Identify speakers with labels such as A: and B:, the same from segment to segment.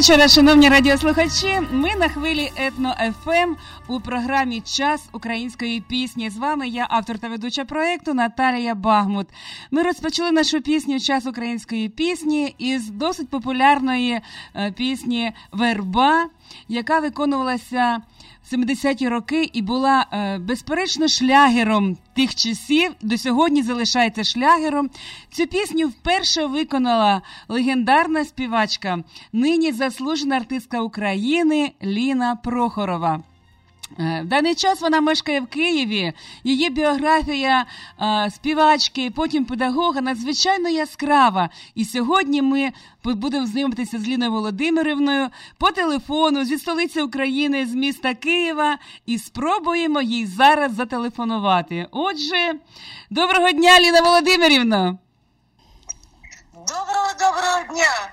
A: Вечора, шановні радіослухачі. Ми на хвилі Етно ФМ у програмі Час української пісні. З вами я, автор та ведуча проєкту Наталія Багмут. Ми розпочали нашу пісню Час української пісні із досить популярної е, пісні Верба, яка виконувалася 70-ті роки і була е, безперечно шлягером тих часів. До сьогодні залишається шлягером. Цю пісню вперше виконала легендарна співачка, нині заслужена артистка України Ліна Прохорова. Е, В даний час вона мешкає в Києві. Її біографія е, співачки, потім педагога надзвичайно яскрава. І сьогодні ми будемо знайомитися з Ліною Володимирівною по телефону зі столиці України, з міста Києва, і спробуємо їй зараз зателефонувати. Отже, доброго дня, Ліна Володимирівна.
B: Доброго доброго дня!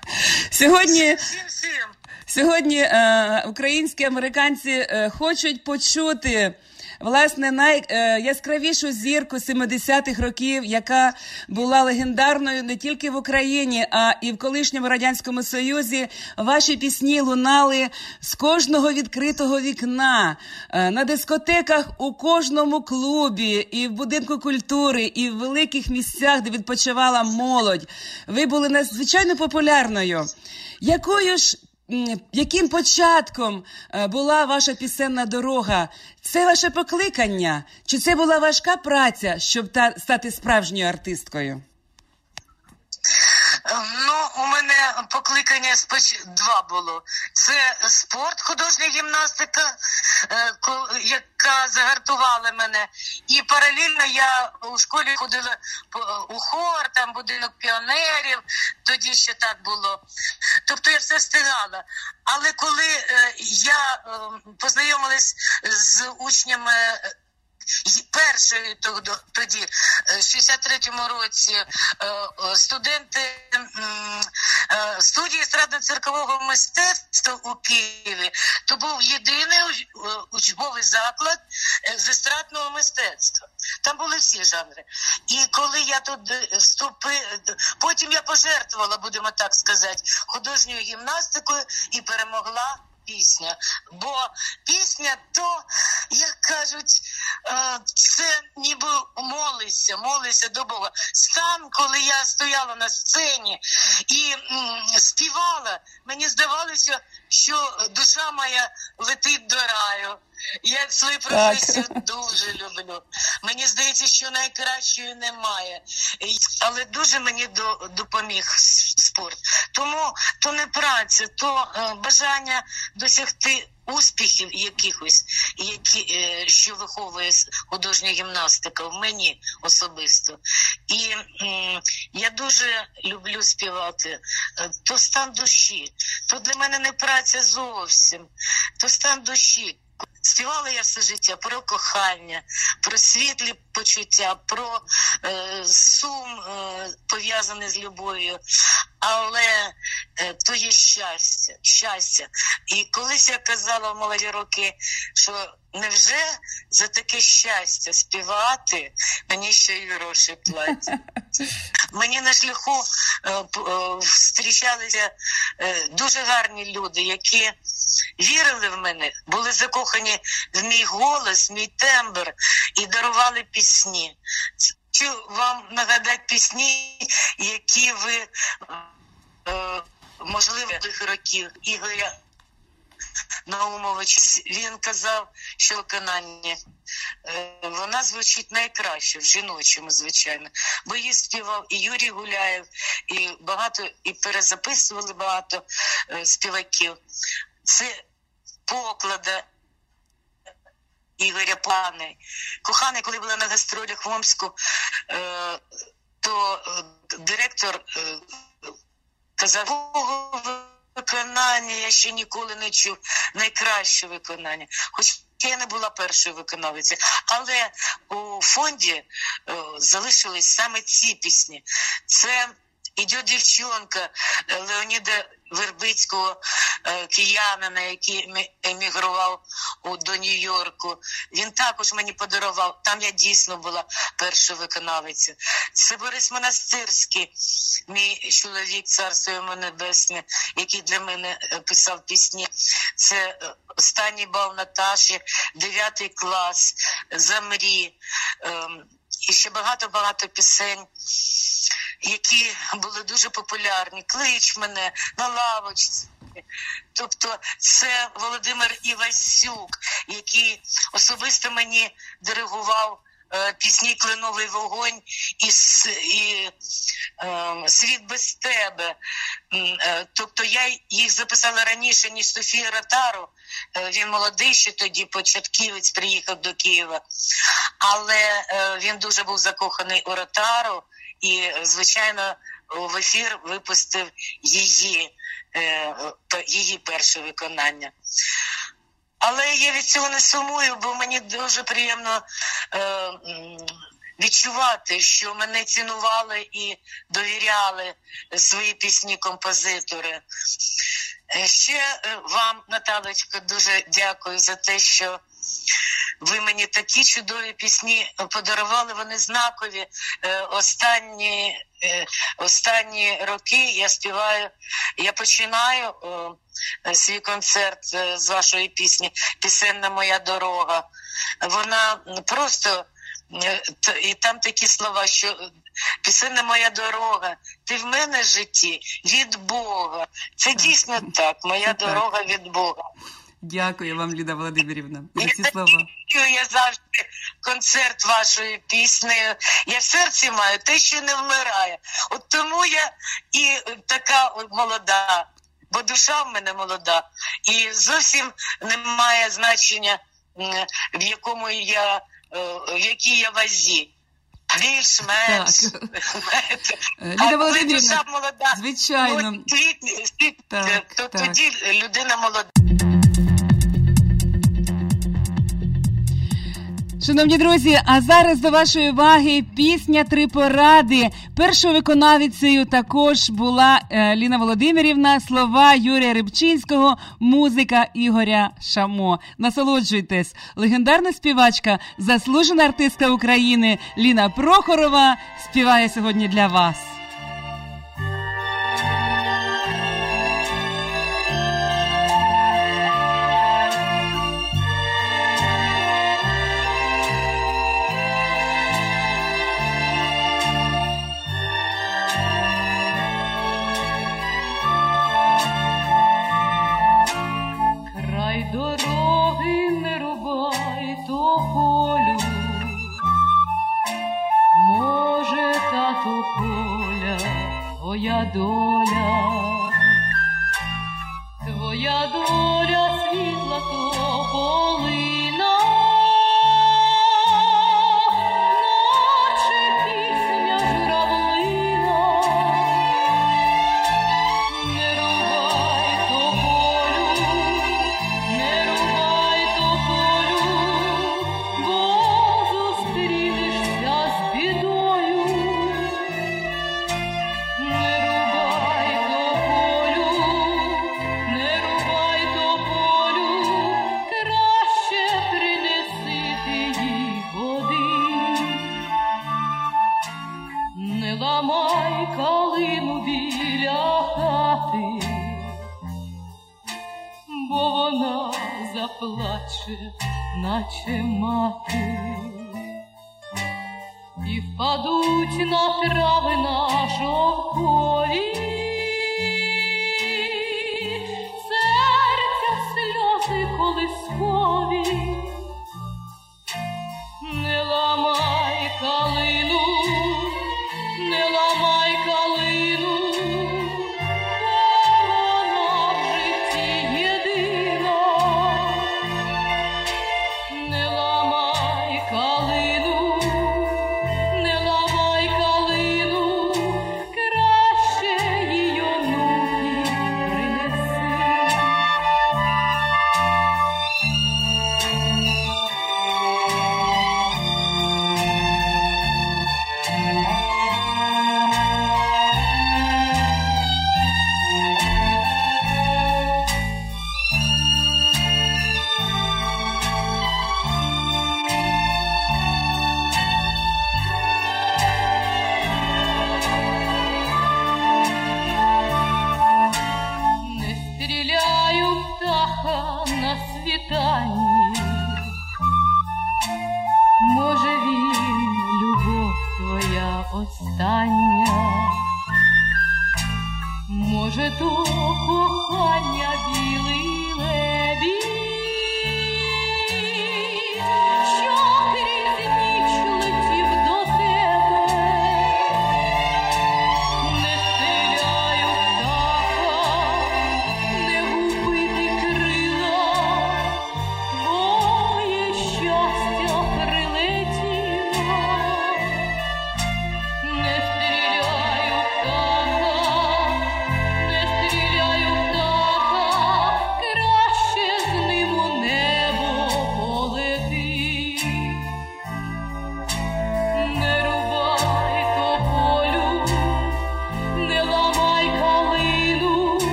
A: Сьогодні
B: Всім всім!
A: Сьогодні е, українські американці е, хочуть почути власне найяскравішу зірку 70-х років, яка була легендарною не тільки в Україні, а і в колишньому радянському союзі. Ваші пісні лунали з кожного відкритого вікна е, на дискотеках у кожному клубі, і в будинку культури, і в великих місцях, де відпочивала молодь. Ви були надзвичайно популярною. Якою ж яким початком е, була ваша пісенна дорога? Це ваше покликання? Чи це була важка праця, щоб та, стати справжньою артисткою?
B: Ну, у мене покликання споч... два було. Це спорт, художня гімнастика, е, яка загартувала мене. І паралельно я у школі ходила у хор, там будинок піонерів, тоді ще так було. Тобто я все встигала. Але коли е, я е, познайомилась з учнями. Першої тоді, е, в 63-му році, е, е, студенти студії естрадно-циркового мистецтва у Києві, то був єдиний учбовий заклад з естрадного мистецтва. Там були всі жанри. І коли я туди вступила, потім я пожертвувала, будемо так сказати, художньою гімнастикою і перемогла пісня. Бо пісня то, як кажуть, е, це ніби молися, молися до Бога. Стан, коли я стояла на сцені і співала, мені здавалося, що душа моя летить до раю. Я свою професію дуже люблю. Мені здається, що найкращої немає. Але дуже мені до- допоміг спорт. Тому то не праця, то е, бажання досягти успіхів якихось, які, е, що виховує художня гімнастика в мені особисто. І я дуже люблю співати. Е, То стан душі, то для мене не праця зовсім, то стан душі. Співала я все життя про кохання, про світлі почуття, про е, сум е, пов'язаний з любов'ю. Але е, то є щастя, щастя. І колись я казала в молоді роки, що невже за таке щастя співати мені ще й гроші платять. Мені на шляху е, е, зустрічалися е, дуже гарні люди, які вірили в мене, були закохані в мій голос, мій тембр і дарували пісні. Хочу вам нагадати пісні, які ви можливо тих років Ігоря Наумович. Він казав, що виконання е, вона звучить найкраще в жіночому, звичайно. Бо її співав і Юрій Гуляєв, і багато і перезаписували багато е, співаків. Це поклада Ігоря Плани. Коханий, коли була на гастролях в Омську, е, то директор казав, «Такого виконання я ще ніколи не чув. Найкраще виконання. Хоч я не була першою виконавицею, але у фонді е, залишились саме ці пісні. Це Іде дівчонка е, Леоніда Вербицького е, киянина, який емігрував до Нью-Йорку. Він також мені подарував. Там я дійсно була першою виконавицею. Це Борис Монастирський, мій чоловік, царство йому небесне, який для мене е, писав пісні. Це е, останній бал Наташі, дев'ятий клас, Замрі. І ще багато-багато пісень які були дуже популярні. Клич мене на лавочці. Тобто це Володимир Івасюк, який особисто мені диригував пісні Кленовий вогонь і, і е, Світ без тебе. Е, Тобто я їх записала раніше, ніж Софія Ротару. Е, Він молодий ще тоді, початківець, приїхав до Києва. Але е, він дуже був закоханий у Ротару і, звичайно, в ефір випустив її, е, її перше виконання. Але я від цього не сумую, бо мені дуже приємно е, відчувати, що мене цінували і довіряли свої пісні композитори. Е, Ще е, вам, Наталечко, дуже дякую за те, що ви мені такі чудові пісні подарували. Вони знакові. Е, Останні, е, останні роки я співаю. Я починаю свій концерт е, з вашої пісні Пісенна моя дорога. Вона просто і там такі слова, що пісенна моя дорога, ти в мене в житті від Бога. Це дійсно так. Моя дорога від Бога.
A: Дякую вам, Ліда Володимирівна, за ці слова.
B: я завжди концерт вашою піснею. Я в серці маю те, що не вмирає. От тому я і така молода, бо душа в мене молода, і зовсім немає значення, в якому я, е, в якій я вазі. Більш-менш.
A: Так.
B: знаєте.
A: Е, Ліда Володимирівна, звичайно.
B: світ, світ,
A: Так,
B: то
A: так.
B: тоді людина молода.
A: Шановні друзі, а зараз до вашої уваги пісня Три поради. Першою виконавицею також була е, Ліна Володимирівна, слова Юрія Рибчинського, музика Ігоря Шамо. Насолоджуйтесь. Легендарна співачка, заслужена артистка України Ліна Прохорова співає сьогодні для вас.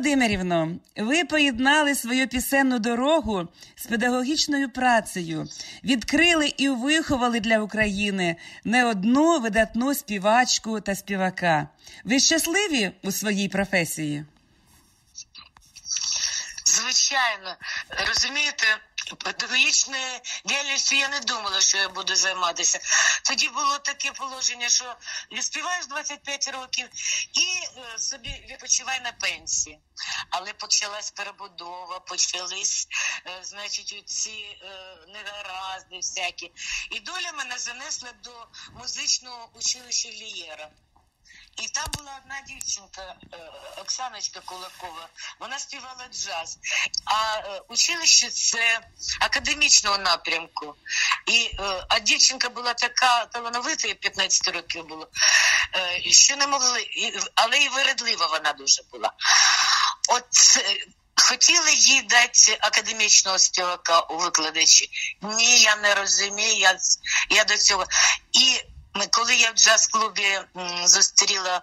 A: Володимирівно, ви поєднали свою пісенну дорогу з педагогічною працею, відкрили і виховали для України не одну видатну співачку та співака. Ви щасливі у своїй професії?
B: Звичайно, розумієте, педагогічною діяльністю я не думала, що я буду займатися. Тоді було таке положення, що відспіваєш 25 років і е, собі відпочивай на пенсії. Але почалась перебудова, почались, е, значить, ці е, негаразди всякі. І доля мене занесла до музичного училища Лієра. І там була одна дівчинка, е, Оксаночка Кулакова, вона співала джаз. А е, училище це академічного напрямку. І, е, а дівчинка була така талановита, їй 15 років було, що не могли, але і виредлива вона дуже була. От хотіли їй дати академічного співака у викладачі. Ні, я не розумію, я, я до цього. І коли я в джаз-клубі зустріла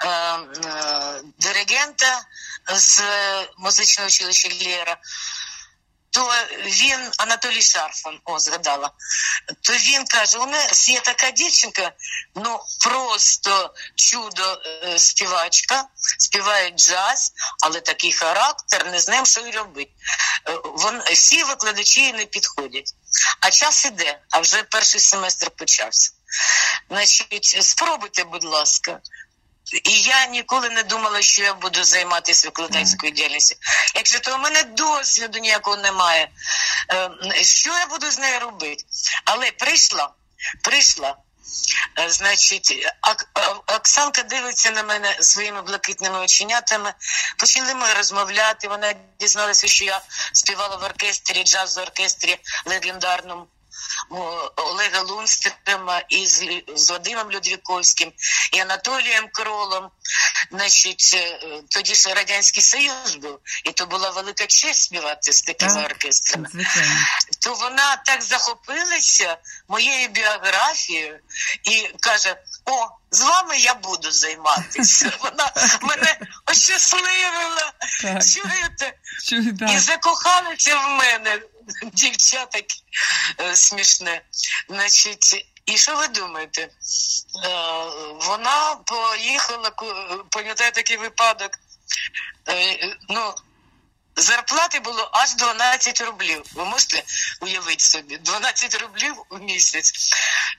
B: е, е, диригента з музичного училища Лєра, то він Анатолій Шарфон, о, згадала, то він каже: у нас є така дівчинка, ну просто чудо е, співачка, співає джаз, але такий характер, не знаємо, що й робити. Е, вон, всі викладачі не підходять. А час іде, а вже перший семестр почався. Значить, спробуйте, будь ласка. І я ніколи не думала, що я буду займатися викладацькою діяльністю. Якщо то у мене досвіду ніякого немає, е, що я буду з нею робити? Але прийшла, прийшла. Е, значить, Оксанка дивиться на мене своїми блакитними оченятами. Почали ми розмовляти. Вона дізналася, що я співала в оркестрі, джаз в оркестрі легендарному. Олега Лунстема і з, з Вадимом Людвіковським і Анатолієм Кролом. Значить, е, тоді ж Радянський Союз був, і то була велика честь співати з такими так, оркестрами. То вона так захопилася моєю біографією і каже: О, з вами я буду займатися. Вона мене ощасливила. Чуєте? І закохалися в мене. Дівчата е, смішне. Значить, і що ви думаєте? Е, вона поїхала, пам'ятаю такий випадок. Е, ну, Зарплати було аж 12 рублів. Ви можете уявити собі? 12 рублів у місяць.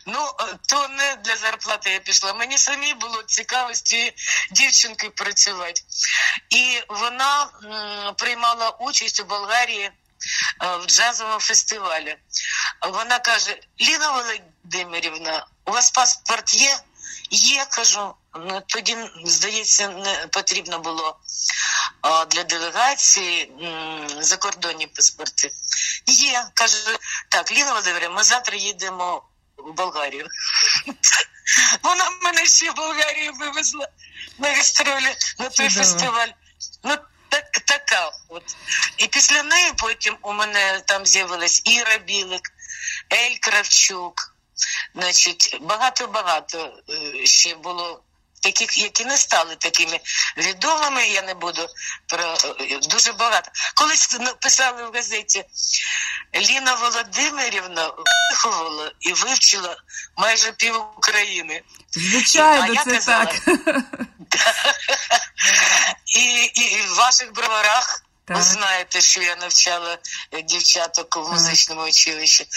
B: Ну, то не для зарплати я пішла. Мені самі було цікаво з цією дівчинкою працювати. І вона м, приймала участь у Болгарії. Е, в джазовому фестивалі. Вона каже: Ліна Володимирівна, у вас паспорт є? Є, кажу. Ну, тоді, здається, не потрібно було для делегації закордонні паспорти. Є, каже, так, Ліна Володимирівна, ми завтра їдемо в Болгарію. Вона мене ще в Болгарію вивезла на гастролі на той фестиваль. Ну, так, така. от. І після неї потім у мене там з'явилась Іра Білик, Ель Кравчук. Значить, багато-багато е, ще було таких, які не стали такими відомими. Я не буду про е, дуже багато. Колись писали в газеті Ліна Володимирівна виховала і вивчила майже пів України.
A: Звичайно, а це казала, так.
B: І, і в ваших броварах так. ви знаєте, що я навчала дівчаток в музичному училищі.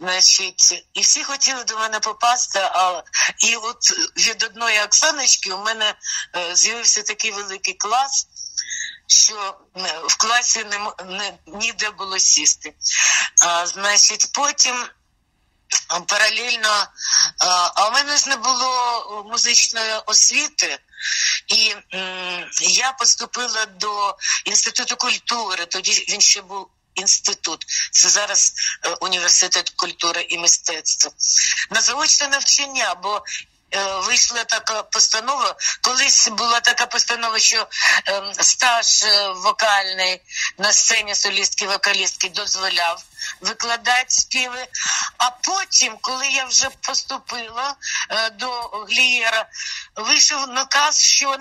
B: Значить, і всі хотіли до мене попасти. А і от від одної Оксаночки у мене е, з'явився такий великий клас. Що е, в класі не, не ніде було сісти. А, Значить, потім паралельно, а у мене ж не було музичної освіти, і я поступила до інституту культури. Тоді він ще був. Інститут, це зараз е, університет культури і мистецтва на заочне навчання, бо Е, вийшла така постанова. Колись була така постанова, що ем, стаж е, вокальний на сцені солістки вокалістки дозволяв викладати співи. А потім, коли я вже поступила е, до Глієра, вийшов наказ, що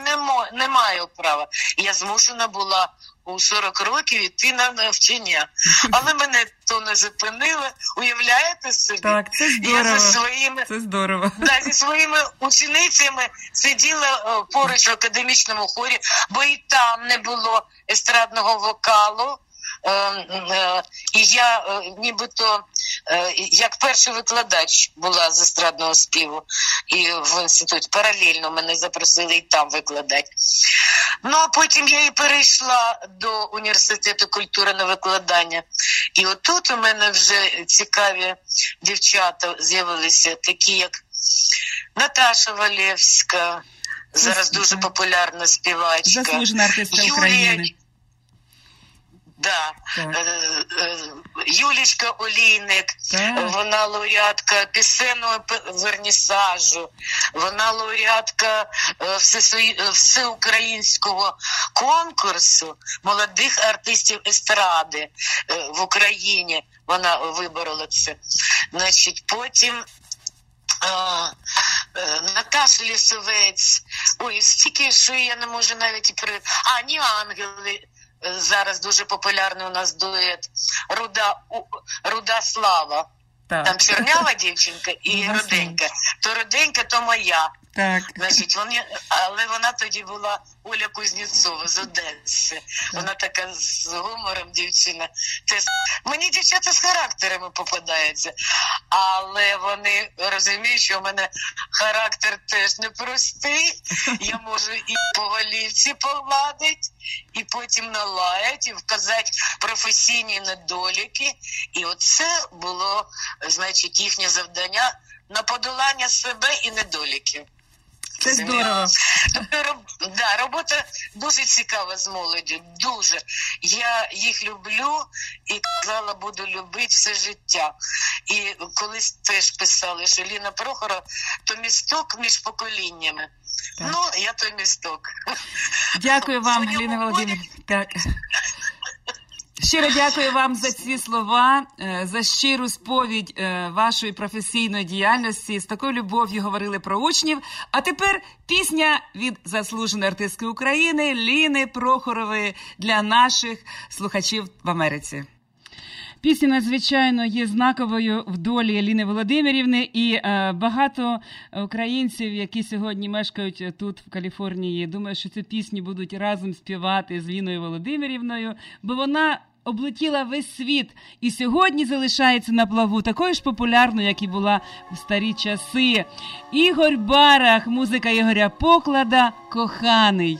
B: не маю права. Я змушена була у 40 років іти на навчання. Але мене то не зупинило. Уявляєте собі?
A: Так, це здорово. Я зі своїми це здорово.
B: Да, зі своїми ученицями сиділа поруч в академічному хорі, бо і там не було естрадного вокалу. Е, е, і я е, нібито як перший викладач була з естрадного співу і в інституті. Паралельно мене запросили і там викладати. Ну а потім я і перейшла до університету культури на викладання. І отут у мене вже цікаві дівчата з'явилися, такі як Наташа Валєвська, зараз дуже популярна співачка.
A: України.
B: Да. Е, е, Юлічка Олійник, так. вона лауреатка пісенного вернісажу, вона лауреатка е, всеукраїнського конкурсу молодих артистів естради в Україні. Вона виборола це. Значить, потім Наташа Лісовець, Ой, стільки, що я не можу навіть і при. А, ні, ангели. Зараз дуже популярний у нас дует Руда, Руда Слава.
A: Так.
B: Там чорнява дівчинка і руденька. То руденька, то моя.
A: Так.
B: Значить, вони, але вона тоді була Оля Кузнєцова з Одеси. Вона така з гумором дівчина. Те, мені дівчата з характерами попадаються, але вони розуміють, що в мене характер теж непростий. Я можу і по голівці погладити, і потім налаять, і вказати професійні недоліки. І оце було, значить, їхнє завдання на подолання себе і недоліків.
A: Це здорово.
B: Тобто роб- да, робота дуже цікава з молоддю. Дуже. Я їх люблю і казала, буду любити все життя. І колись теж писали, що Ліна Прохора то місток між поколіннями.
A: Так.
B: Ну, я той місток.
A: Дякую вам,
B: полі-
A: Володимирівна. Так. Щиро дякую вам за ці слова, е, за щиру сповідь е, вашої професійної діяльності. З такою любов'ю говорили про учнів. А тепер пісня від заслуженої артистки України Ліни Прохорової для наших слухачів в Америці. Пісня надзвичайно є знаковою в долі Еліни Володимирівни, і е, багато українців, які сьогодні мешкають тут, в Каліфорнії, думаю, що цю пісню будуть разом співати з Ліною Володимирівною, бо вона облетіла весь світ і сьогодні залишається на плаву такою ж популярною, як і була в старі часи. Ігор Барах, музика Ігоря Поклада, коханий.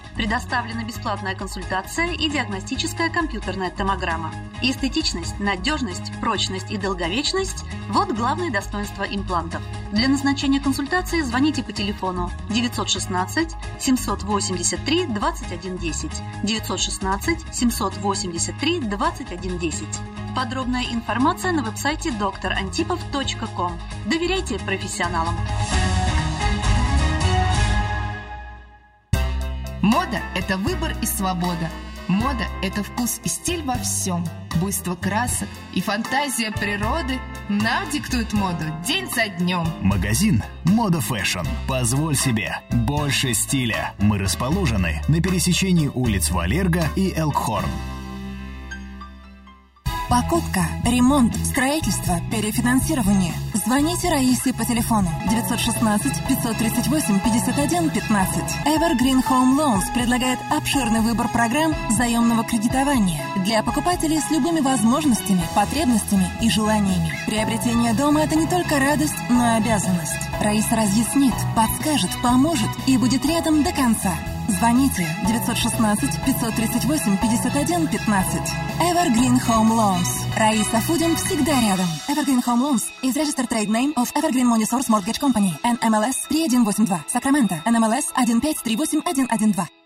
C: Предоставлена бесплатная консультация и диагностическая компьютерная томограмма. Эстетичность, надежность, прочность и долговечность – вот главные достоинства имплантов. Для назначения консультации звоните по телефону 916 783 2110 916 783 2110. Подробная информация на веб-сайте докторантипов.ком. Доверяйте профессионалам.
D: Мода – это выбор и свобода. Мода – это вкус и стиль во всем. Буйство красок и фантазия природы нам диктуют моду день за днем.
E: Магазин «Мода Fashion». Позволь себе больше стиля. Мы расположены на пересечении улиц Walerga и Elkhorn.
F: Покупка, ремонт, строительство, перефинансирование. Звоните Раисе по телефону 916 538 51 15. Evergreen Home Loans предлагает обширный выбор программ заемного кредитования для покупателей с любыми возможностями, потребностями и желаниями. Приобретение дома – это не только радость, но и обязанность. Раиса разъяснит, подскажет, поможет и будет рядом до конца. Звоните 916 538 51 15. Evergreen Home Loans. Раиса Фудин всегда рядом. Evergreen Home Loans is registered trade name of Evergreen Money Source Mortgage Company. NMLS 3182. Сакраменто. NMLS 1538112.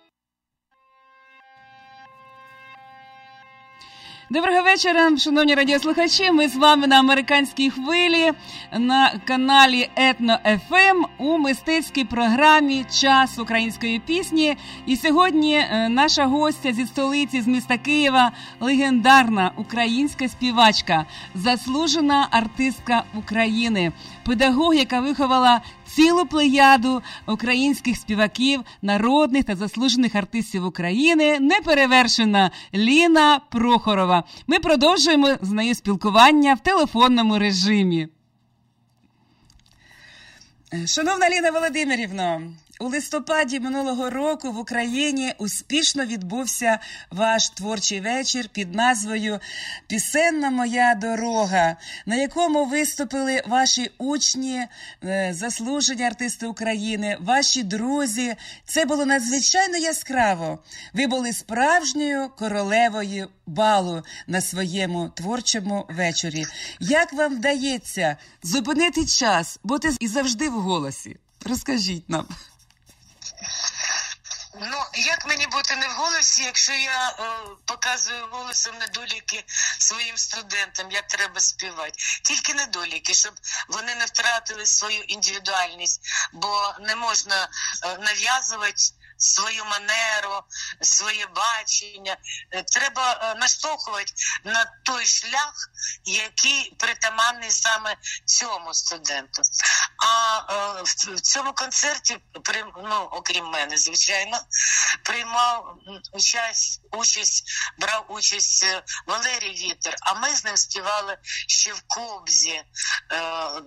A: Доброго вечора, шановні радіослухачі. Ми з вами на американській хвилі на каналі Етно ФМ у мистецькій програмі Час української пісні. І сьогодні е, наша гостя зі столиці з міста Києва, легендарна українська співачка, заслужена артистка України, педагог, яка виховала цілу плеяду українських співаків, народних та заслужених артистів України, неперевершена Ліна Прохорова. Ми продовжуємо з нею спілкування в телефонному режимі. Шановна Ліна Володимирівна, у листопаді минулого року в Україні успішно відбувся ваш творчий вечір під назвою Пісенна моя дорога, на якому виступили ваші учні, е, заслужені артисти України, ваші друзі. Це було надзвичайно яскраво. Ви були справжньою королевою балу на своєму творчому вечорі. Як вам вдається зупинити час, бути і завжди в голосі? Розкажіть нам.
B: Ну, як мені бути не в голосі, якщо я е, показую голосом недоліки своїм студентам, як треба співати? Тільки недоліки, щоб вони не втратили свою індивідуальність, бо не можна е, нав'язувати свою манеру, своє бачення. Е, Треба е, наштовхувати на той шлях, який притаманний саме цьому студенту. А е, в цьому концерті, ну, окрім мене, звичайно, приймав участь, участь, брав участь Валерій Вітер, а ми з ним співали ще в Кобзі.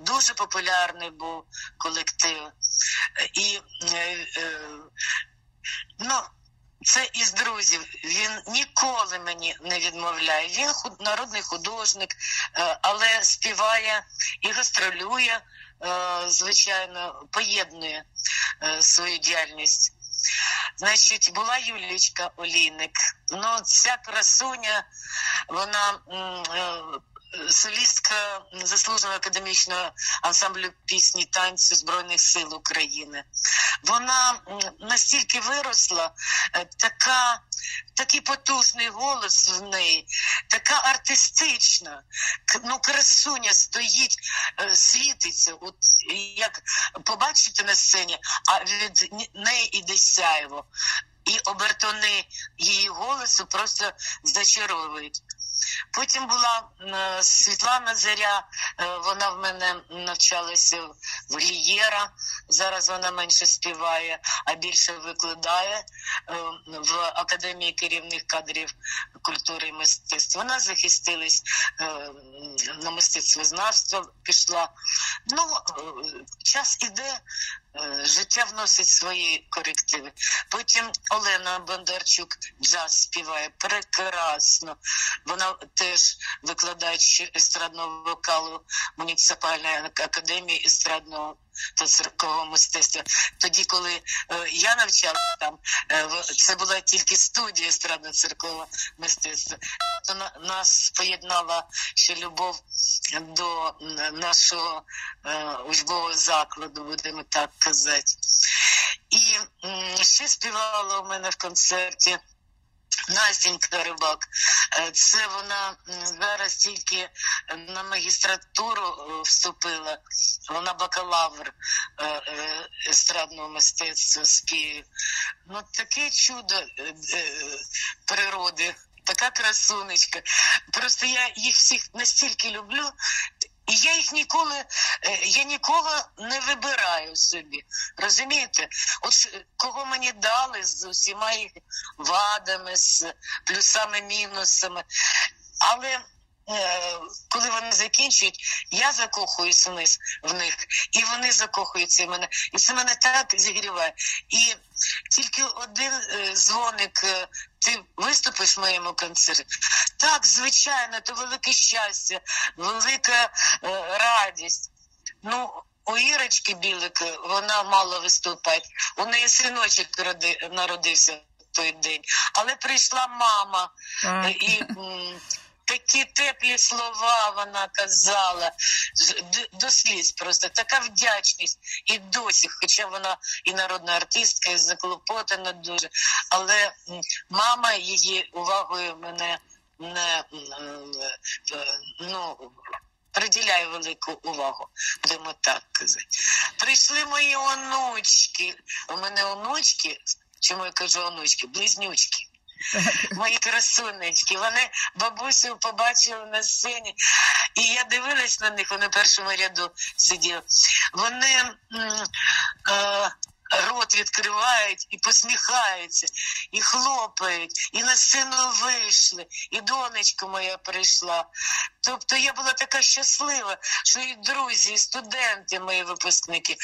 B: Дуже популярний був колектив. І ну, це із друзів. Він ніколи мені не відмовляє. Він народний художник, е, але співає і гастролює, е, звичайно, поєднує е, свою діяльність. Значить, була Юлічка Олійник. Ну, ця красуня, вона солістка заслуженого академічного ансамблю пісні танцю Збройних сил України. Вона настільки виросла, е, така, такий потужний голос в неї, така артистична, ну красуня стоїть, е, світиться. От як побачите на сцені, а від неї іде сяйво. І обертони її голосу просто зачаровують. Потім була Світлана Заря, вона в мене навчалася в Лієра. Зараз вона менше співає, а більше викладає в академії керівних кадрів культури і мистецтва. Вона захистилась на мистецтвознавство, пішла. Ну, час іде, життя вносить свої корективи. Потім Олена Бондарчук джаз співає прекрасно. Вона теж викладач естрадного вокалу муніципальної академії естрадного та циркового мистецтва. Тоді, коли е, я навчала там, е, це була тільки студія естрадно циркового мистецтва. То на, нас поєднала ще любов до нашого е, учбового закладу, будемо так казати. І ще співала у мене в концерті. Настенька Рибак, е, це вона зараз тільки на магістратуру е, вступила. Вона бакалавр е, естрадного мистецтва з Києва. Ну таке чудо природи, така красунечка. Просто я їх всіх настільки люблю. І я їх ніколи, я нікого не вибираю собі. Розумієте? От кого мені дали з усіма їх вадами, з плюсами, мінусами. Але е, коли вони закінчують, я закохуюся вниз в них, і вони закохуються в мене. І це мене так зігріває. І тільки один е, дзвоник. Е, ти виступиш в моєму концерті? Так, звичайно, це велике щастя, велика е, радість. Ну, у Ірочки Білик вона мало виступає. У неї синочок народився в той день, але прийшла мама і. Такі теплі слова вона казала до сліз просто така вдячність і досі, хоча вона і народна артистка, і заклопотана дуже, але мама її увагою мене не ну приділяю велику увагу, будемо так казати. Прийшли мої онучки. У мене онучки, чому я кажу онучки, близнючки. Мої красунечки, вони бабусю побачили на сцені, і я дивилась на них, вони в першому ряду сиділи. Вони е, рот відкривають і посміхаються, і хлопають, і на сцену вийшли, і донечка моя прийшла. Тобто я була така щаслива, що і друзі, і студенти, мої випускники.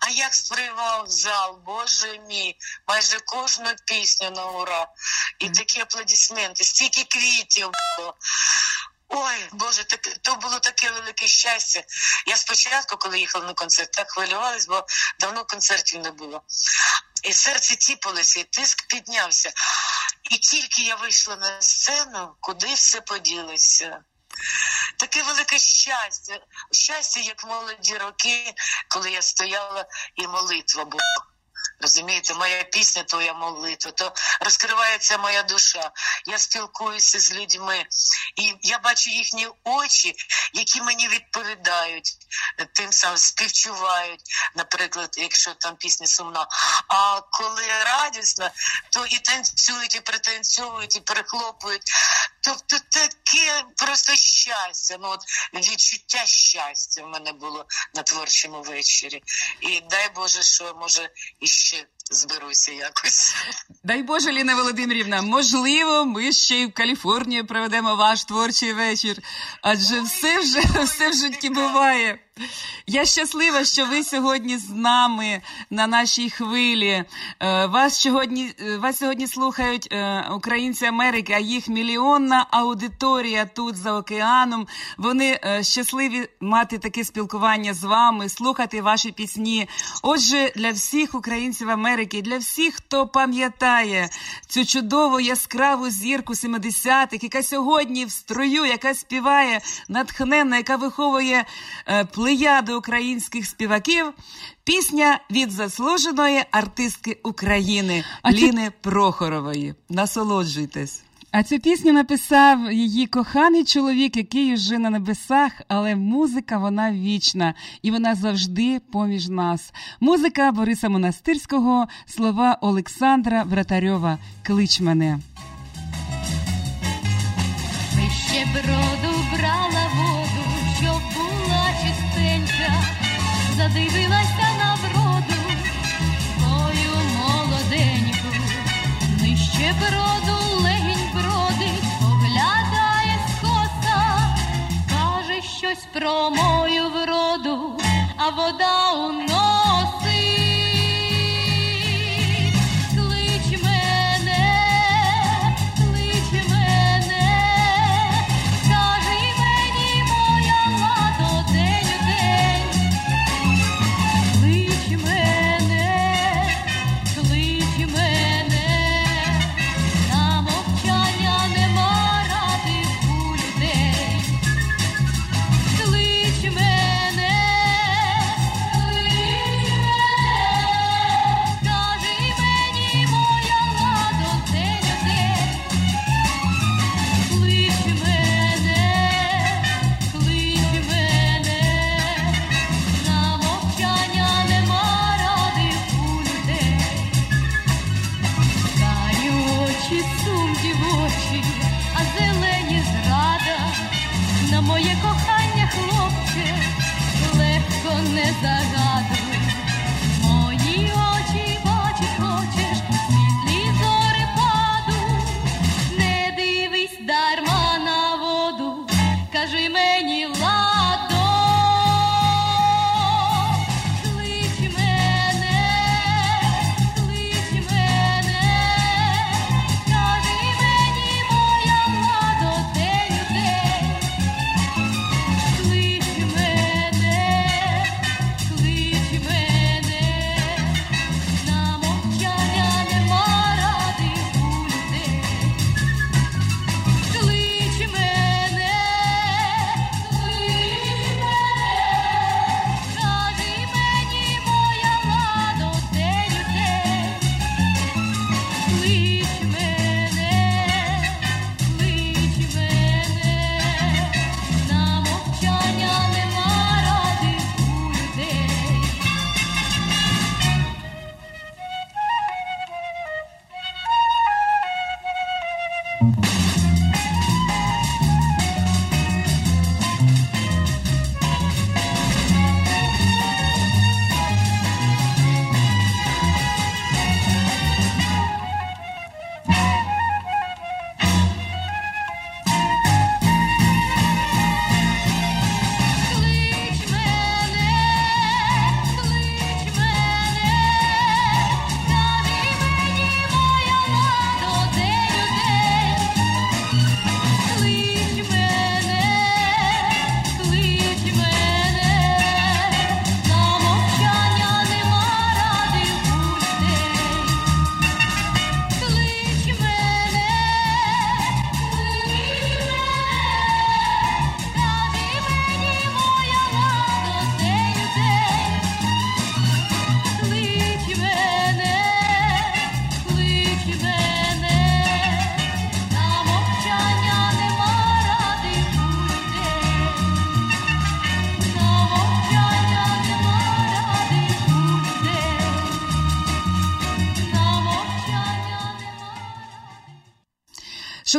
B: А як сприймав зал, Боже мій, майже кожну пісню на ура. І такі аплодисменти, стільки квітів було. Ой, Боже, так то було таке велике щастя. Я спочатку, коли їхала на концерт, так хвилювалась, бо давно концертів не було. І серце тіпалося, і тиск піднявся. І тільки я вийшла на сцену, куди все поділося. Таке велике щастя, щастя, як молоді роки, коли я стояла і молитва була. Розумієте, моя пісня, твоя молитва, то розкривається моя душа. Я спілкуюся з людьми, і я бачу їхні очі, які мені відповідають, тим самим співчувають, наприклад, якщо там пісня сумна. А коли радісна, то і танцюють, і пританцьовують, і перехлопують. Тобто таке просто щастя. Ну от відчуття щастя в мене було на творчому вечорі. І дай Боже, що може shoot. Зберуся якось.
A: Дай Боже, Ліна Володимирівна, можливо, ми ще й в Каліфорнії проведемо ваш творчий вечір, адже все вже все в житті буває. Я щаслива, що ви сьогодні з нами на нашій хвилі. Е, вас сьогодні е, вас сьогодні слухають е, українці Америки, а їх мільйонна аудиторія тут за океаном. Вони щасливі мати таке спілкування з вами, слухати ваші пісні. Отже, для всіх українців Америки, для всіх, хто пам'ятає цю чудову яскраву зірку 70-х, яка сьогодні в строю, яка співає натхненна, яка виховує е, плеяди українських співаків. Пісня від заслуженої артистки України а Ліни. Прохорової. Насолоджуйтесь. А цю пісню написав її коханий чоловік, який уже на небесах, але музика вона вічна і вона завжди поміж нас. Музика Бориса Монастирського, слова Олександра Вратарьова. Клич мене.
D: Ми ще
G: нищеброду брала воду, щоб була чистенька, задивилася на вроду свою молоденьку, нищеброду noć pro moju vrodu, a voda u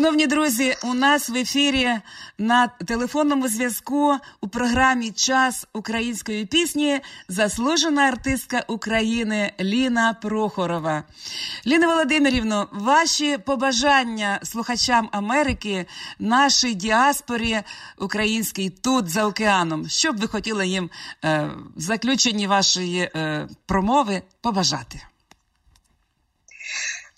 A: Шановні друзі, у нас в ефірі на телефонному зв'язку у програмі Час української пісні заслужена артистка України Ліна Прохорова. Ліна Володимирівно, ваші побажання слухачам Америки, нашій діаспорі українській тут за океаном. Що б ви хотіли їм е, в заключенні вашої е, промови побажати?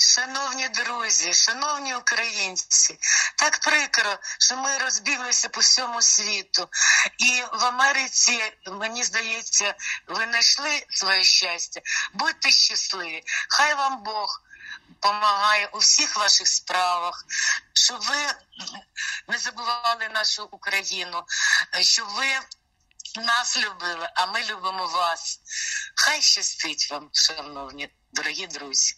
B: Шановні друзі, шановні українці, так прикро, що ми розбіглися по всьому світу. І в Америці, мені здається, ви знайшли своє щастя. Будьте щасливі. Хай вам Бог допомагає у всіх ваших справах, щоб ви не забували нашу Україну, щоб ви нас любили, а ми любимо вас. Хай щастить вам, шановні дорогі друзі.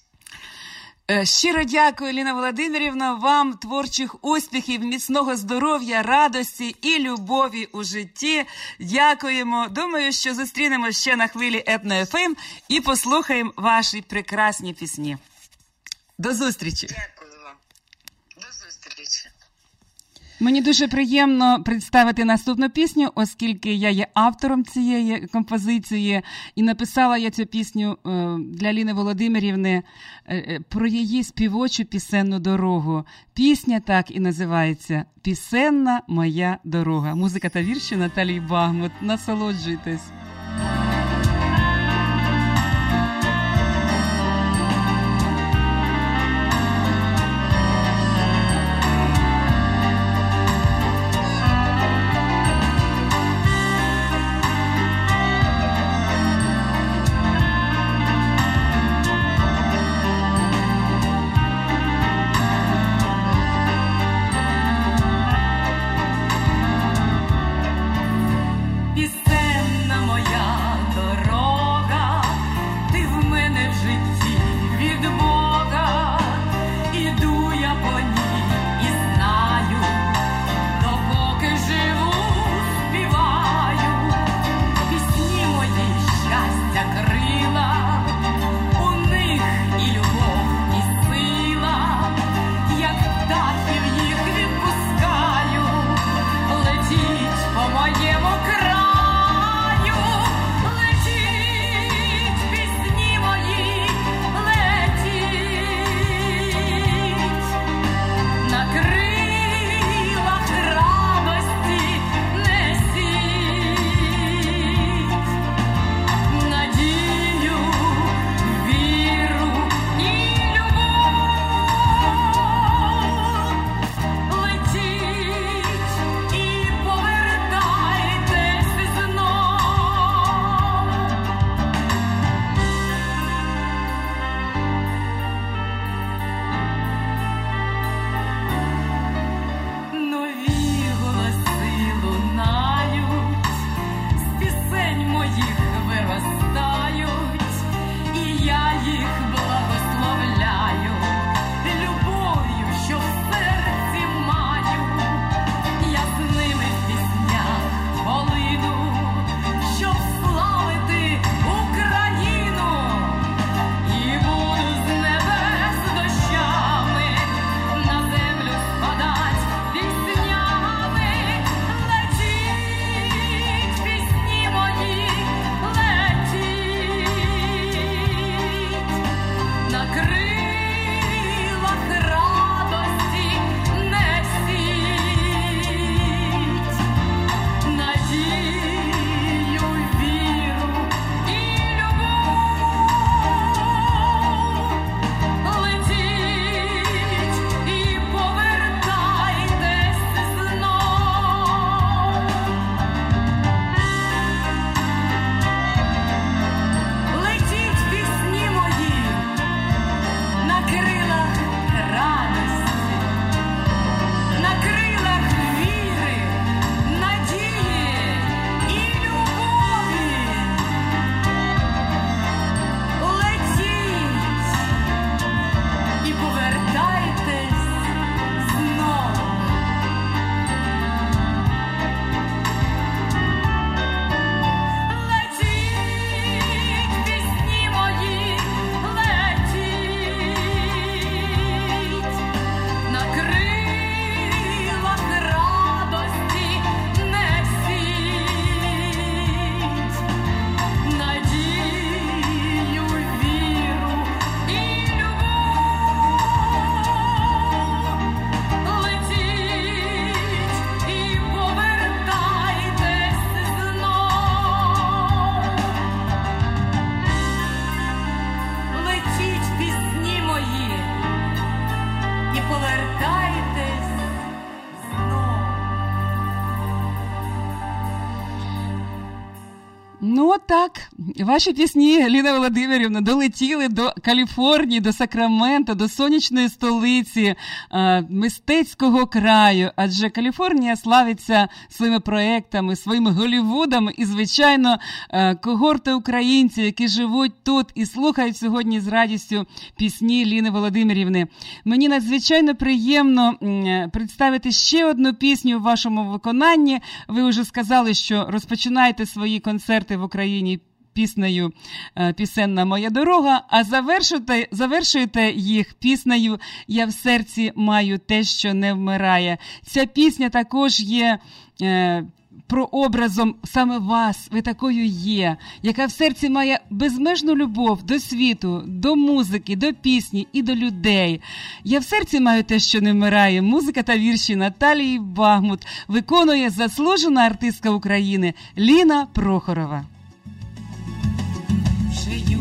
A: Е, Щиро дякую, Ліна Володимирівна. Вам творчих успіхів, міцного здоров'я, радості і любові у житті. Дякуємо. Думаю, що зустрінемо ще на хвилі Етно ФМ і послухаємо ваші прекрасні пісні. До зустрічі!
B: Дякую вам. До зустрічі.
G: Мені дуже приємно представити наступну пісню, оскільки я є автором цієї композиції, і написала я цю пісню е, для Ліни Володимирівни е, е, про її співочу пісенну дорогу. Пісня так і називається Пісенна моя дорога. Музика та вірші Наталії Багмут. Насолоджуйтесь. Ну от так, ваші пісні, Ліна Володимирівна, долетіли до Каліфорнії, до Сакрамента, до сонячної столиці е, мистецького краю. Адже Каліфорнія славиться своїми проектами, своїми Голівудами і, звичайно, е, когорти українців, які живуть тут і слухають сьогодні з радістю пісні Ліни Володимирівни. Мені надзвичайно приємно е, представити ще одну пісню в вашому виконанні. Ви вже сказали, що розпочинаєте свої концерти в Україні
A: піснею е, Пісенна моя дорога, а завершуєте, завершуєте їх піснею Я в серці маю те, що не вмирає. Ця пісня також є. Е, прообразом саме вас, ви такою є, яка в серці має безмежну любов до світу, до музики, до пісні і до людей. Я в серці маю те, що не вмирає. Музика та вірші Наталії Багмут виконує заслужена артистка України Ліна Прохорова.
G: Вже юність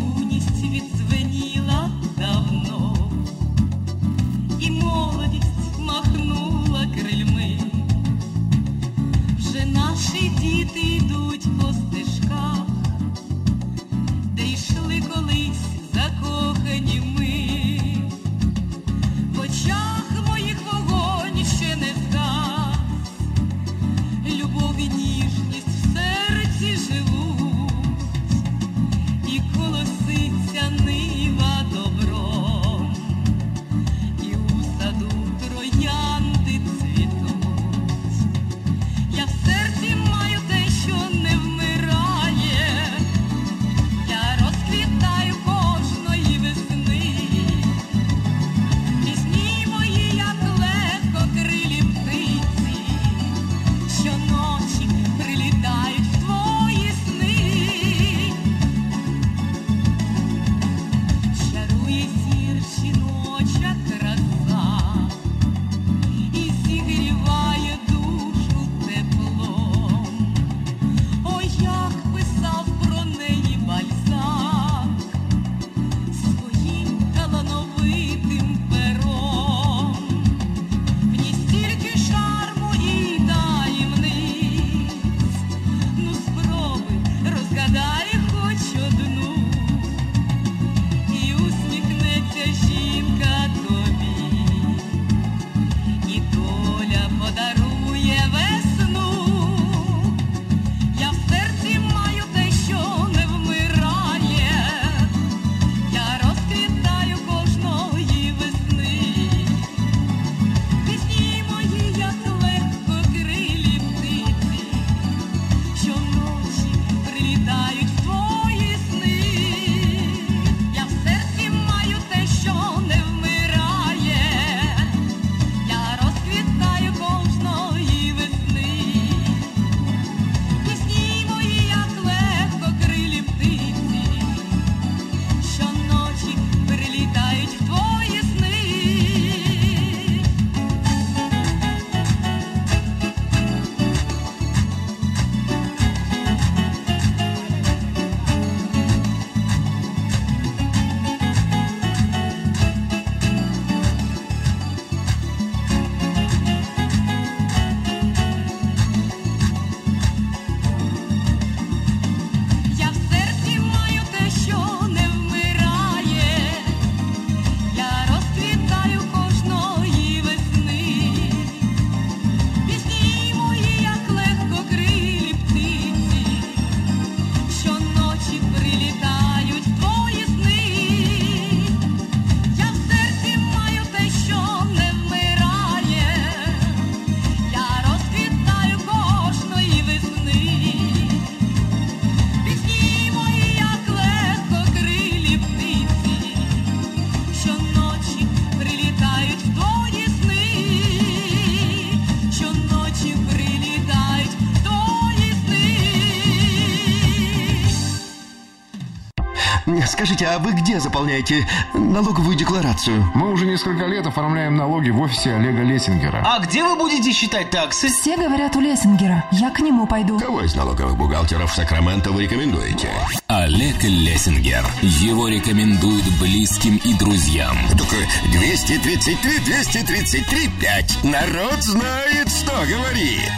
H: а вы где заполняете налоговую декларацию?
I: Мы уже несколько лет оформляем налоги в офисе Олега Лессингера.
E: А где вы будете считать таксы?
F: Все говорят у Лессингера. Я к нему пойду.
H: Кого из налоговых бухгалтеров Сакраменто вы рекомендуете?
J: Олег Лессингер. Его рекомендуют близким и друзьям.
H: Только 233, 233, 5. Народ знает, что говорит.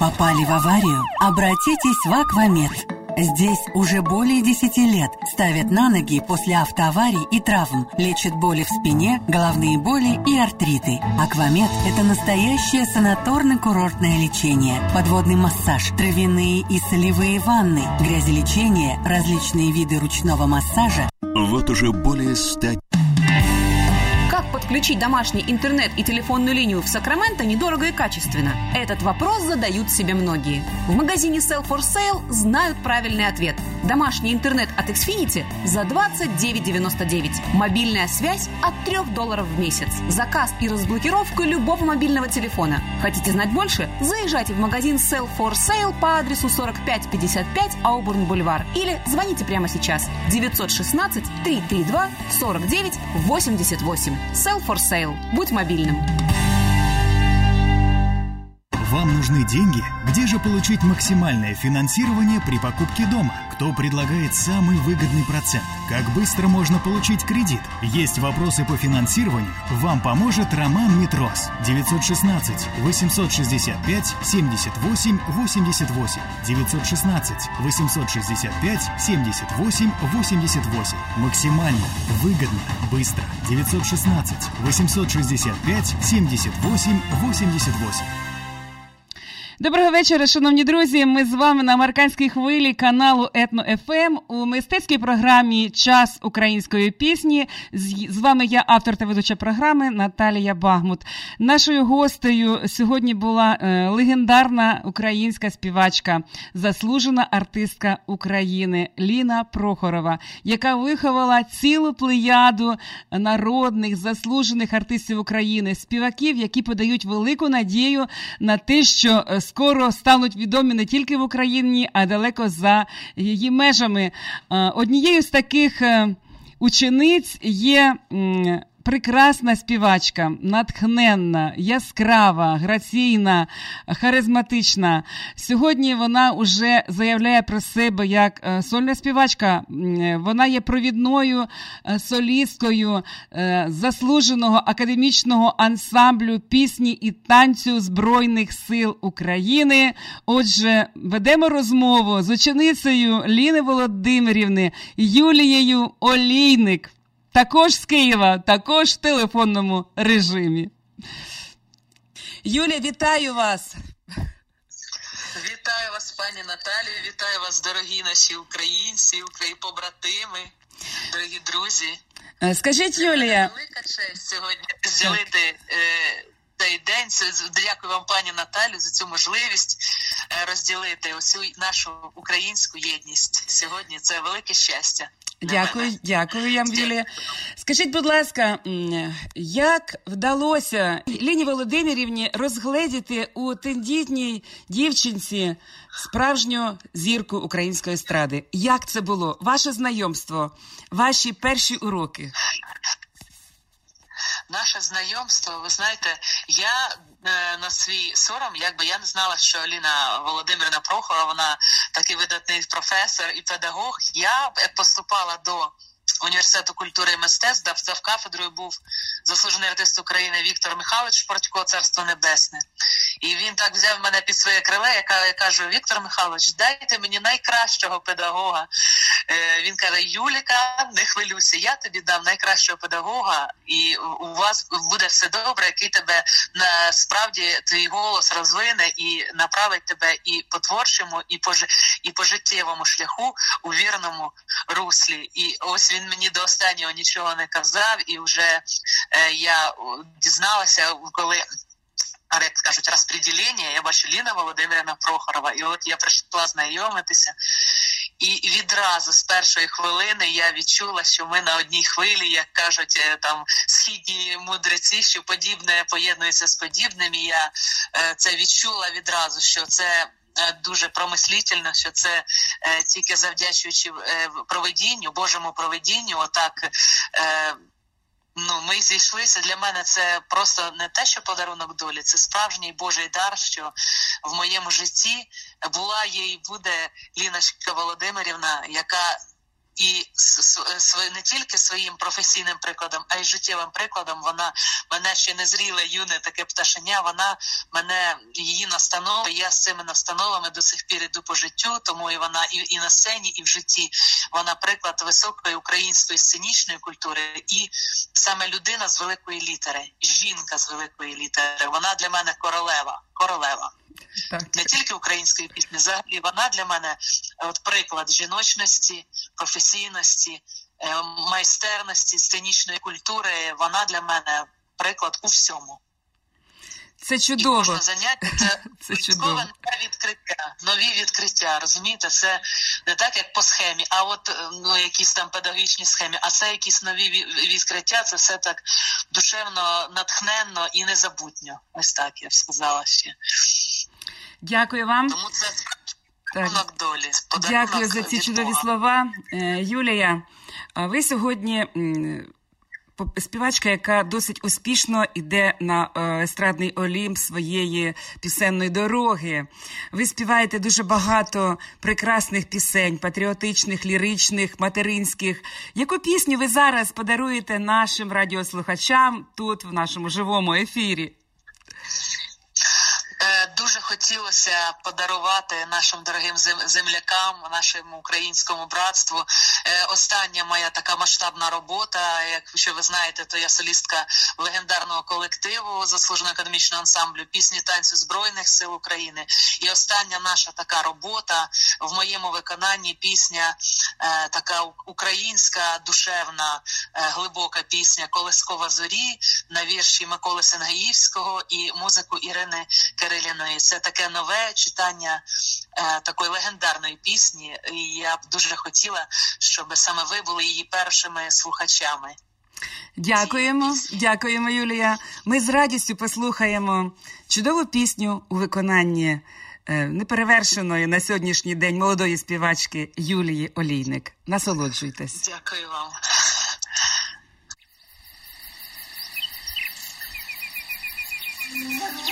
K: Попали в аварию? Обратитесь в Аквамед. Здесь уже более 10 лет ставят на ноги после автоаварий и травм, лечат боли в спине, головные боли и артриты. Аквамед – это настоящее санаторно-курортное лечение, подводный массаж, травяные и солевые ванны, грязелечение, различные виды ручного массажа.
H: Вот уже более 100
D: Как под
L: включить домашний интернет и телефонную линию в Сакраменто недорого и качественно? Этот вопрос задают себе многие. В магазине Sell for Sale знают правильный ответ. Домашний интернет от Xfinity за 29,99. Мобильная связь от 3 долларов в месяц. Заказ и разблокировку любого мобильного телефона. Хотите знать больше? Заезжайте в магазин Sell for Sale по адресу 4555 Аубурн Бульвар или звоните прямо сейчас 916 332 49 88. Sell for Sale. Будь мобильным.
E: Вам нужны деньги? Где же получить максимальное финансирование при покупке дома? Кто предлагает самый выгодный процент? Как быстро можно получить кредит? Есть вопросы по финансированию? Вам поможет Роман Митрос. 916 865 78 88 916 865 78 88 Максимально, выгодно, быстро. 916 865 78 88
A: Доброго вечора, шановні друзі. Ми з вами на американській хвилі каналу Етно ФМ у мистецькій програмі Час української пісні. З вами я, автор та ведуча програми Наталія Багмут. Нашою гостею сьогодні була е, легендарна українська співачка, заслужена артистка України Ліна Прохорова, яка виховала цілу плеяду народних заслужених артистів України, співаків, які подають велику надію на те, що е, скоро стануть відомі не тільки в Україні, а далеко за її межами. Однією з таких е, учениць є прекрасна співачка, натхненна, яскрава, граційна, харизматична. Сьогодні вона вже заявляє про себе як е, сольна співачка. Вона є провідною е, солісткою е, заслуженого академічного ансамблю пісні і танцю Збройних сил України. Отже, ведемо розмову з ученицею Ліни Володимирівни Юлією Олійник також з Києва, також в телефонному режимі. Юля, вітаю вас.
B: Вітаю вас, пані Наталію, вітаю вас, дорогі наші українці, побратими, дорогі друзі.
A: Е, скажіть, Юлія.
B: Велика честь сьогодні зділити е, цей день. Дякую вам, пані Наталю, за цю можливість е, розділити усю нашу українську єдність. Сьогодні це велике щастя.
A: Дякую, дякую, Ямбілія. Скажіть, будь ласка, як вдалося Ліні Володимирівні розгледіти у тендітній дівчинці справжню зірку української естради? Як це було? Ваше знайомство, ваші перші уроки?
B: Наше знайомство, ви знаєте, я е, на свій сором, якби я не знала, що Аліна Володимирна Прохора, вона такий видатний професор і педагог. Я поступала до університету культури і мистецтв, де в кафедрою був заслужений артист України Віктор Михайлович Шпортько, царство небесне. І він так взяв мене під своє криле. Я, я кажу: Віктор Михайлович, дайте мені найкращого педагога. Е, Він каже: Юліка, не хвилюйся, я тобі дам найкращого педагога, і у вас буде все добре, який тебе насправді твій голос розвине і направить тебе і по творчому, і по і по життєвому шляху у вірному руслі. І ось він мені до останнього нічого не казав, і вже е, я дізналася, коли як кажуть, розподілення, я бачу Ліна Володимирівна Прохорова, і от я прийшла знайомитися. І відразу з першої хвилини я відчула, що ми на одній хвилі, як кажуть, е, там східні мудреці, що подібне поєднується з подібним. І Я е, це відчула відразу, що це. Е, дуже промислительно, що це е, тільки завдячуючи е, проведінню, Божому проведінню, отак ну ми зійшлися. Для мене це просто не те, що подарунок долі, це справжній Божий дар, що в моєму житті була є і буде Ліночка Володимирівна, яка і не тільки своїм професійним прикладом, а й життєвим прикладом. Вона мене ще не зріле, юне таке пташеня. Вона мене її настанови. Я з цими настановами до сих пір іду по життю, тому і вона і, і на сцені, і в житті вона приклад високої української сценічної культури, і саме людина з великої літери, жінка з великої літери. Вона для мене королева, королева. Так. Не тільки української пісні, взагалі вона для мене от приклад жіночності, професійності, е, майстерності, сценічної культури. Вона для мене приклад у всьому.
A: Це чудово.
B: І кожне заняття це,
A: Це чудово.
B: нове відкриття, нові відкриття. Розумієте, це не так, як по схемі, а от е, ну якісь там педагогічні схемі, а це якісь нові відкриття. Це все так душевно, натхненно і незабутньо. Ось так я б сказала ще.
A: Дякую вам.
B: Тому це
A: Так.
B: долі. подарунок
A: Дякую за ці чудові слова. Е, Юлія, ви сьогодні співачка, яка досить успішно йде на е, естрадний олімп своєї пісенної дороги. Ви співаєте дуже багато прекрасних пісень, патріотичних, ліричних, материнських. Яку пісню ви зараз подаруєте нашим радіослухачам тут, в нашому живому ефірі?
B: Е, Дуже хотілося подарувати нашим дорогим зем- землякам, нашому українському братству. Е, Остання моя така масштабна робота. Якщо ви знаєте, то я солістка легендарного колективу заслуженого академічного ансамблю пісні танцю збройних сил України. І остання наша така робота в моєму виконанні пісня е, така українська, душевна, глибока пісня Колискова зорі на вірші Миколи Сенгаївського і музику Ірини Кириліної. Це таке нове читання е, такої легендарної пісні. І я б дуже хотіла, щоб саме ви були її першими слухачами.
A: Дякуємо, дякуємо, Юлія. Ми з радістю послухаємо чудову пісню у виконанні е, неперевершеної на сьогоднішній день молодої співачки Юлії Олійник. Насолоджуйтесь.
B: Дякую вам.
M: Прислухаюсь,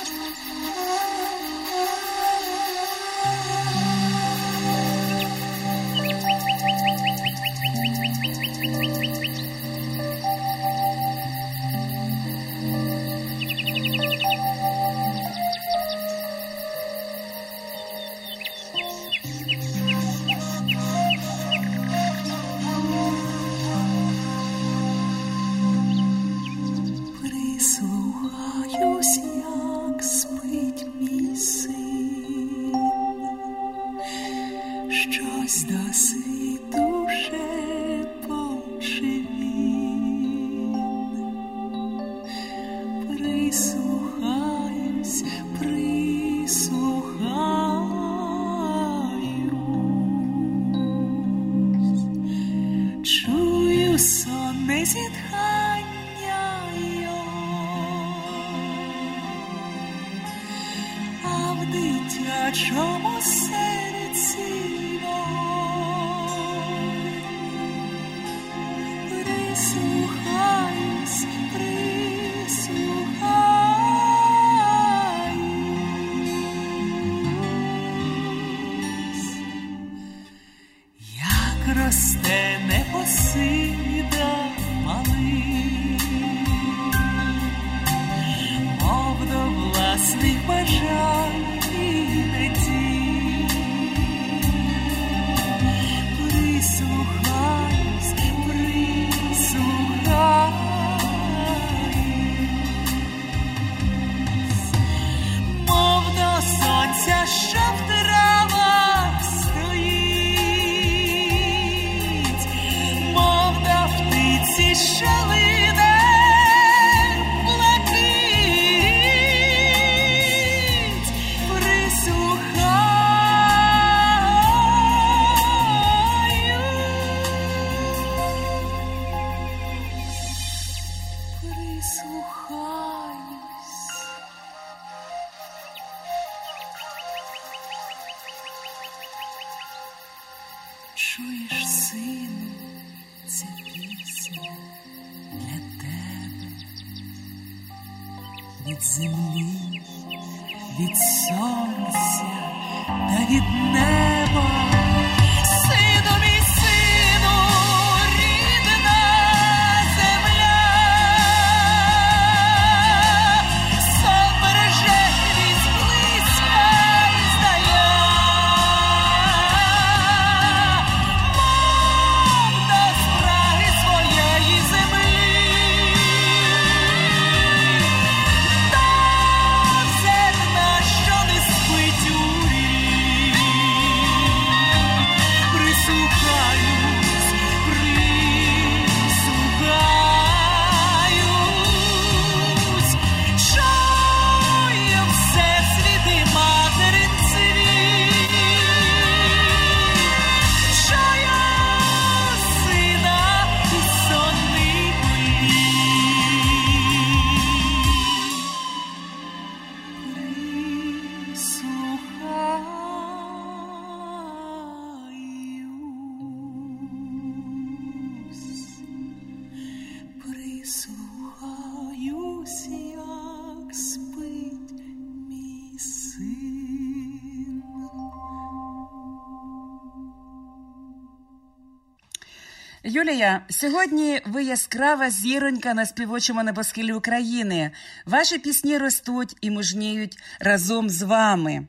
A: Юлія, сьогодні ви яскрава зіронька на співочому небосхилі України. Ваші пісні ростуть і мужніють разом з вами.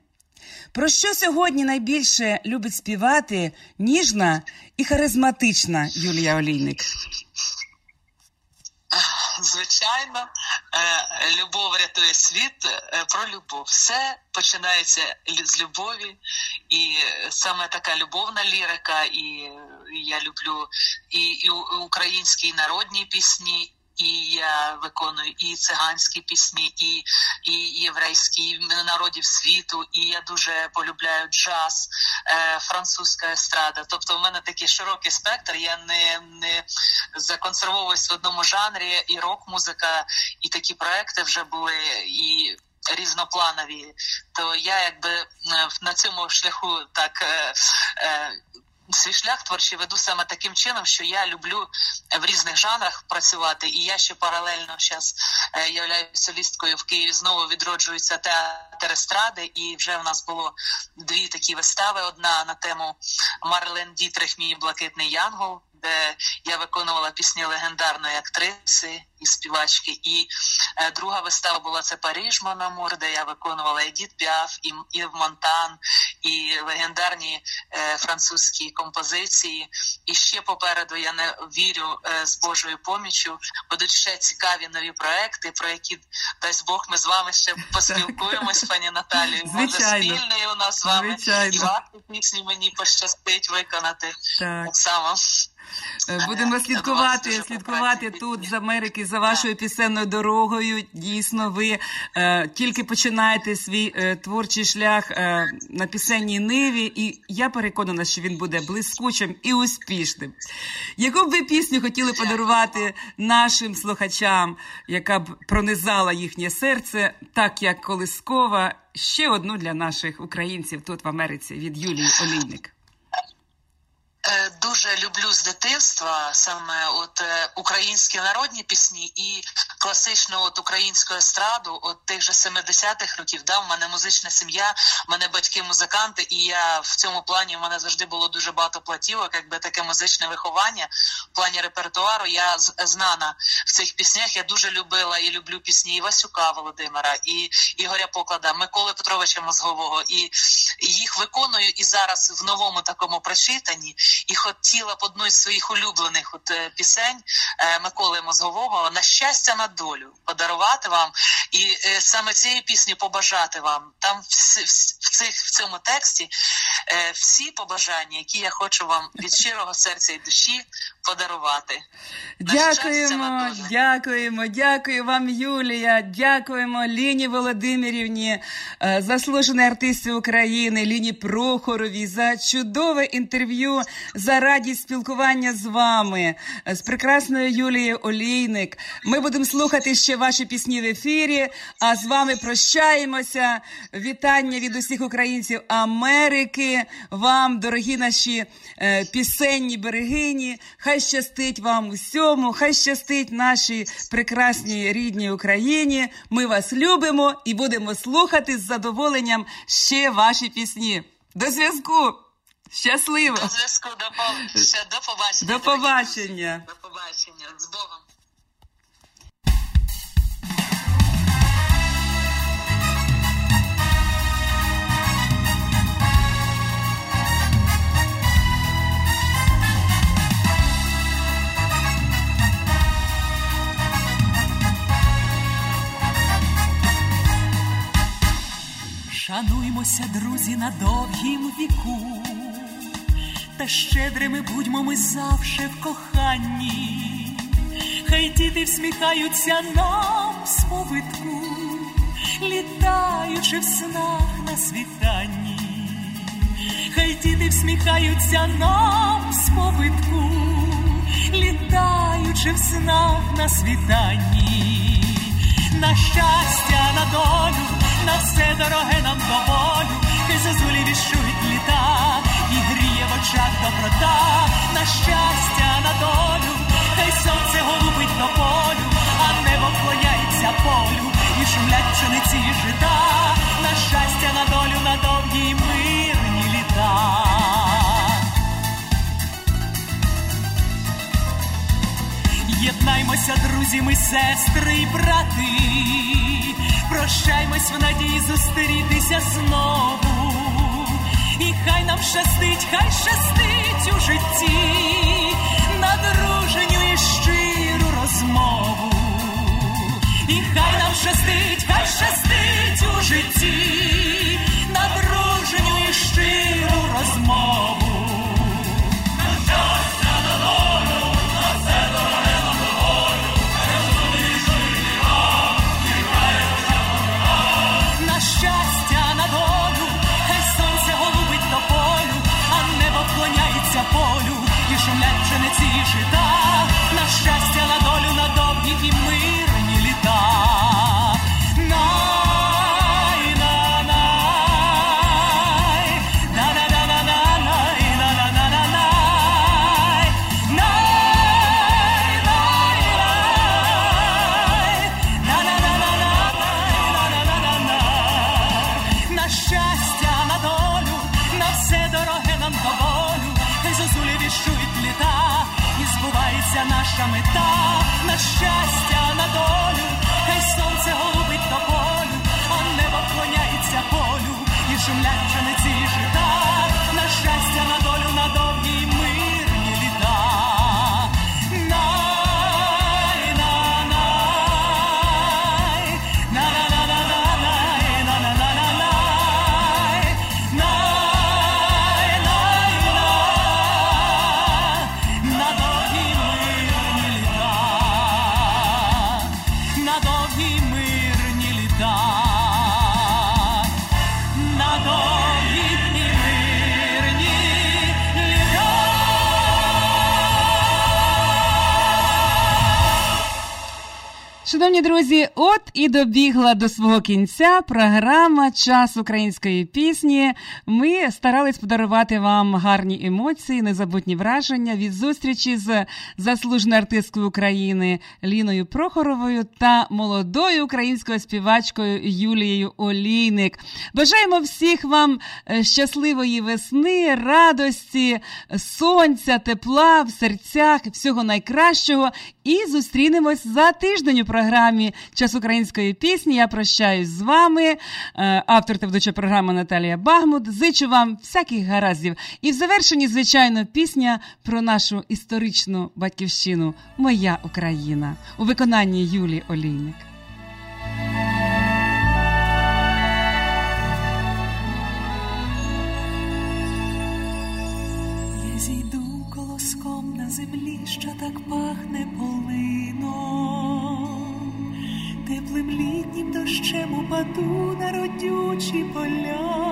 A: Про що сьогодні найбільше любить співати ніжна і харизматична Юлія Олійник?
B: Звичайно, е, любов рятує світ е, про любов. Все починається з любові, і саме така любовна лірика, і я люблю і, і українські народні пісні. І я виконую і циганські пісні, і, і єврейські і народів світу. І я дуже полюбляю джаз, е, французька естрада. Тобто, в мене такий широкий спектр. Я не, не законсервовуюсь в одному жанрі, і рок-музика, і такі проекти вже були. і Різнопланові, то я якби на цьому шляху так е, е, свій шлях творчий веду саме таким чином, що я люблю в різних жанрах працювати, і я ще паралельно зараз е, являюся солісткою в Києві. Знову відроджується театр естради, і вже в нас було дві такі вистави: одна на тему Марлен Дітрих, мій блакитний янгол. Де я виконувала пісні легендарної актриси і співачки, і е, друга вистава була це Париж Мономур, де я виконувала Едіт Піаф, і Ів Монтан, і легендарні е, французькі композиції. І ще попереду я не вірю е, з Божою поміччю. Будуть ще цікаві нові проекти, про які дасть Бог ми з вами ще поспілкуємось, пані Наталію.
A: Звичайно.
B: спільний у нас з вами
A: Звичайно.
B: і ваші пісні мені пощастить виконати
A: Так.
B: так само.
A: Е, Будемо слідкувати, слідкувати тут з Америки за вашою пісенною дорогою. Дійсно, ви е, тільки починаєте свій е, творчий шлях е, на пісенній ниві, і я переконана, що він буде блискучим і успішним. Яку б ви пісню хотіли подарувати нашим слухачам, яка б пронизала їхнє серце, так як колискова, ще одну для наших українців тут в Америці від Юлії Олійник.
B: Е, Дуже люблю з дитинства саме от е, українські народні пісні і класичну от українську естраду, от тих же 70-х років. Да, в мене музична сім'я, в мене батьки музиканти, і я в цьому плані в мене завжди було дуже багато платівок, якби таке музичне виховання в плані репертуару. Я знана в цих піснях. Я дуже любила і люблю пісні Івасюка Володимира, і Ігоря Поклада, Миколи Петровича Мозгового, і їх виконую і зараз в новому такому прочитанні. І хотіла б одну із своїх улюблених от е, пісень е, Миколи Мозгового на щастя на долю подарувати вам, і е, саме цієї пісні побажати вам. Там в цих в цьому тексті е, всі побажання, які я хочу вам від щирого серця і душі подарувати. На щастя, на
A: Дякуємо, дякуємо, дякую вам, Юлія. Дякуємо Ліні Володимирівні, заслужений артисті України, Ліні Прохоровій за чудове інтерв'ю, за радість спілкування з вами, е, з прекрасною Юлією Олійник. Ми будемо слухати ще ваші пісні в ефірі. А з вами прощаємося. Вітання від усіх українців Америки. Вам, дорогі наші е, пісенні берегині. Хай щастить вам усьому, хай щастить нашій прекрасній рідній Україні. Ми вас любимо і будемо слухати з задоволенням ще ваші пісні. До зв'язку! Щасливо!
B: До зв'язку до, по- ще до побачення.
A: До побачення!
B: До побачення. З Богом.
M: Шануймося, друзі, на довгім віку, та щедрими будьмо ми завше в коханні, хай діти всміхаються нам сповитку, літаючи в снах на світанні, хай діти всміхаються нам сповитку, літаючи в снах на світанні. На щастя, на долю, на все дороге нам до волю, хай зозулі вішують літа, очах доброта, на щастя, на долю, хай сонце голубить до полю, а небо вклоняється полю, і шумлять пшениці жита, на щастя, на долю, на довгі мирні літа. Прощаймося, друзі, ми сестри і брати. Прощаймось в надії зустрітися знову. І хай нам щастить, хай щастить у житті на дружню і щиру розмову. І хай нам щастить, хай щастить у житті на дружню жита, на щастя, на
A: Шановні друзі, от і добігла до свого кінця програма Час української пісні. Ми старались подарувати вам гарні емоції, незабутні враження від зустрічі з заслуженою артисткою України Ліною Прохоровою та молодою українською співачкою Юлією Олійник. Бажаємо всіх вам е, щасливої весни, радості, сонця, тепла в серцях, всього найкращого. І зустрінемось за тиждень програмі Час української пісні. Я прощаюсь з вами, е, автор та ведуча програми Наталія Багмут. Зичу вам всяких гараздів. І в завершенні, звичайно, пісня про нашу історичну батьківщину Моя Україна у виконанні Юлії Олійник.
M: Дощем упаду на родючі поля.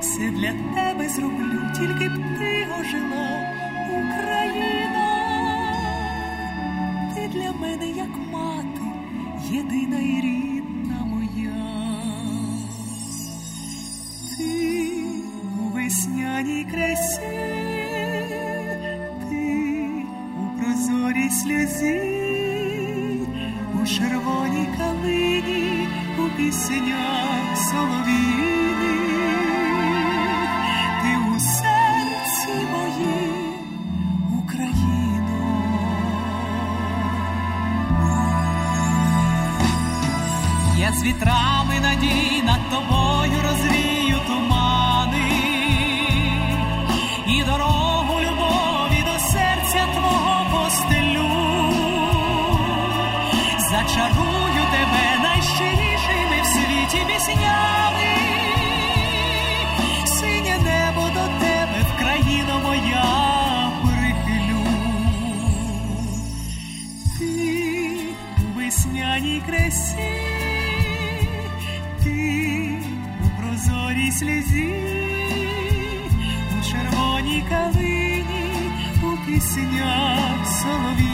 M: Все для тебе зроблю, тільки б ти ожила, Україна. Ти для мене як мати, єдина і рідна моя. Ти у весняній красі, ти у прозорій сльозі, червоній калині, у піснях солов'їни, ти у серці моїм, Україно. Я з вітрами надій над тобою Зачарую тебе найщирішими в світі піснями. Синє небо до тебе, в країно моя прихилю. Ти у весняній красі, ти у прозорій сльозі, у червоній калині, у піснях солов'їни,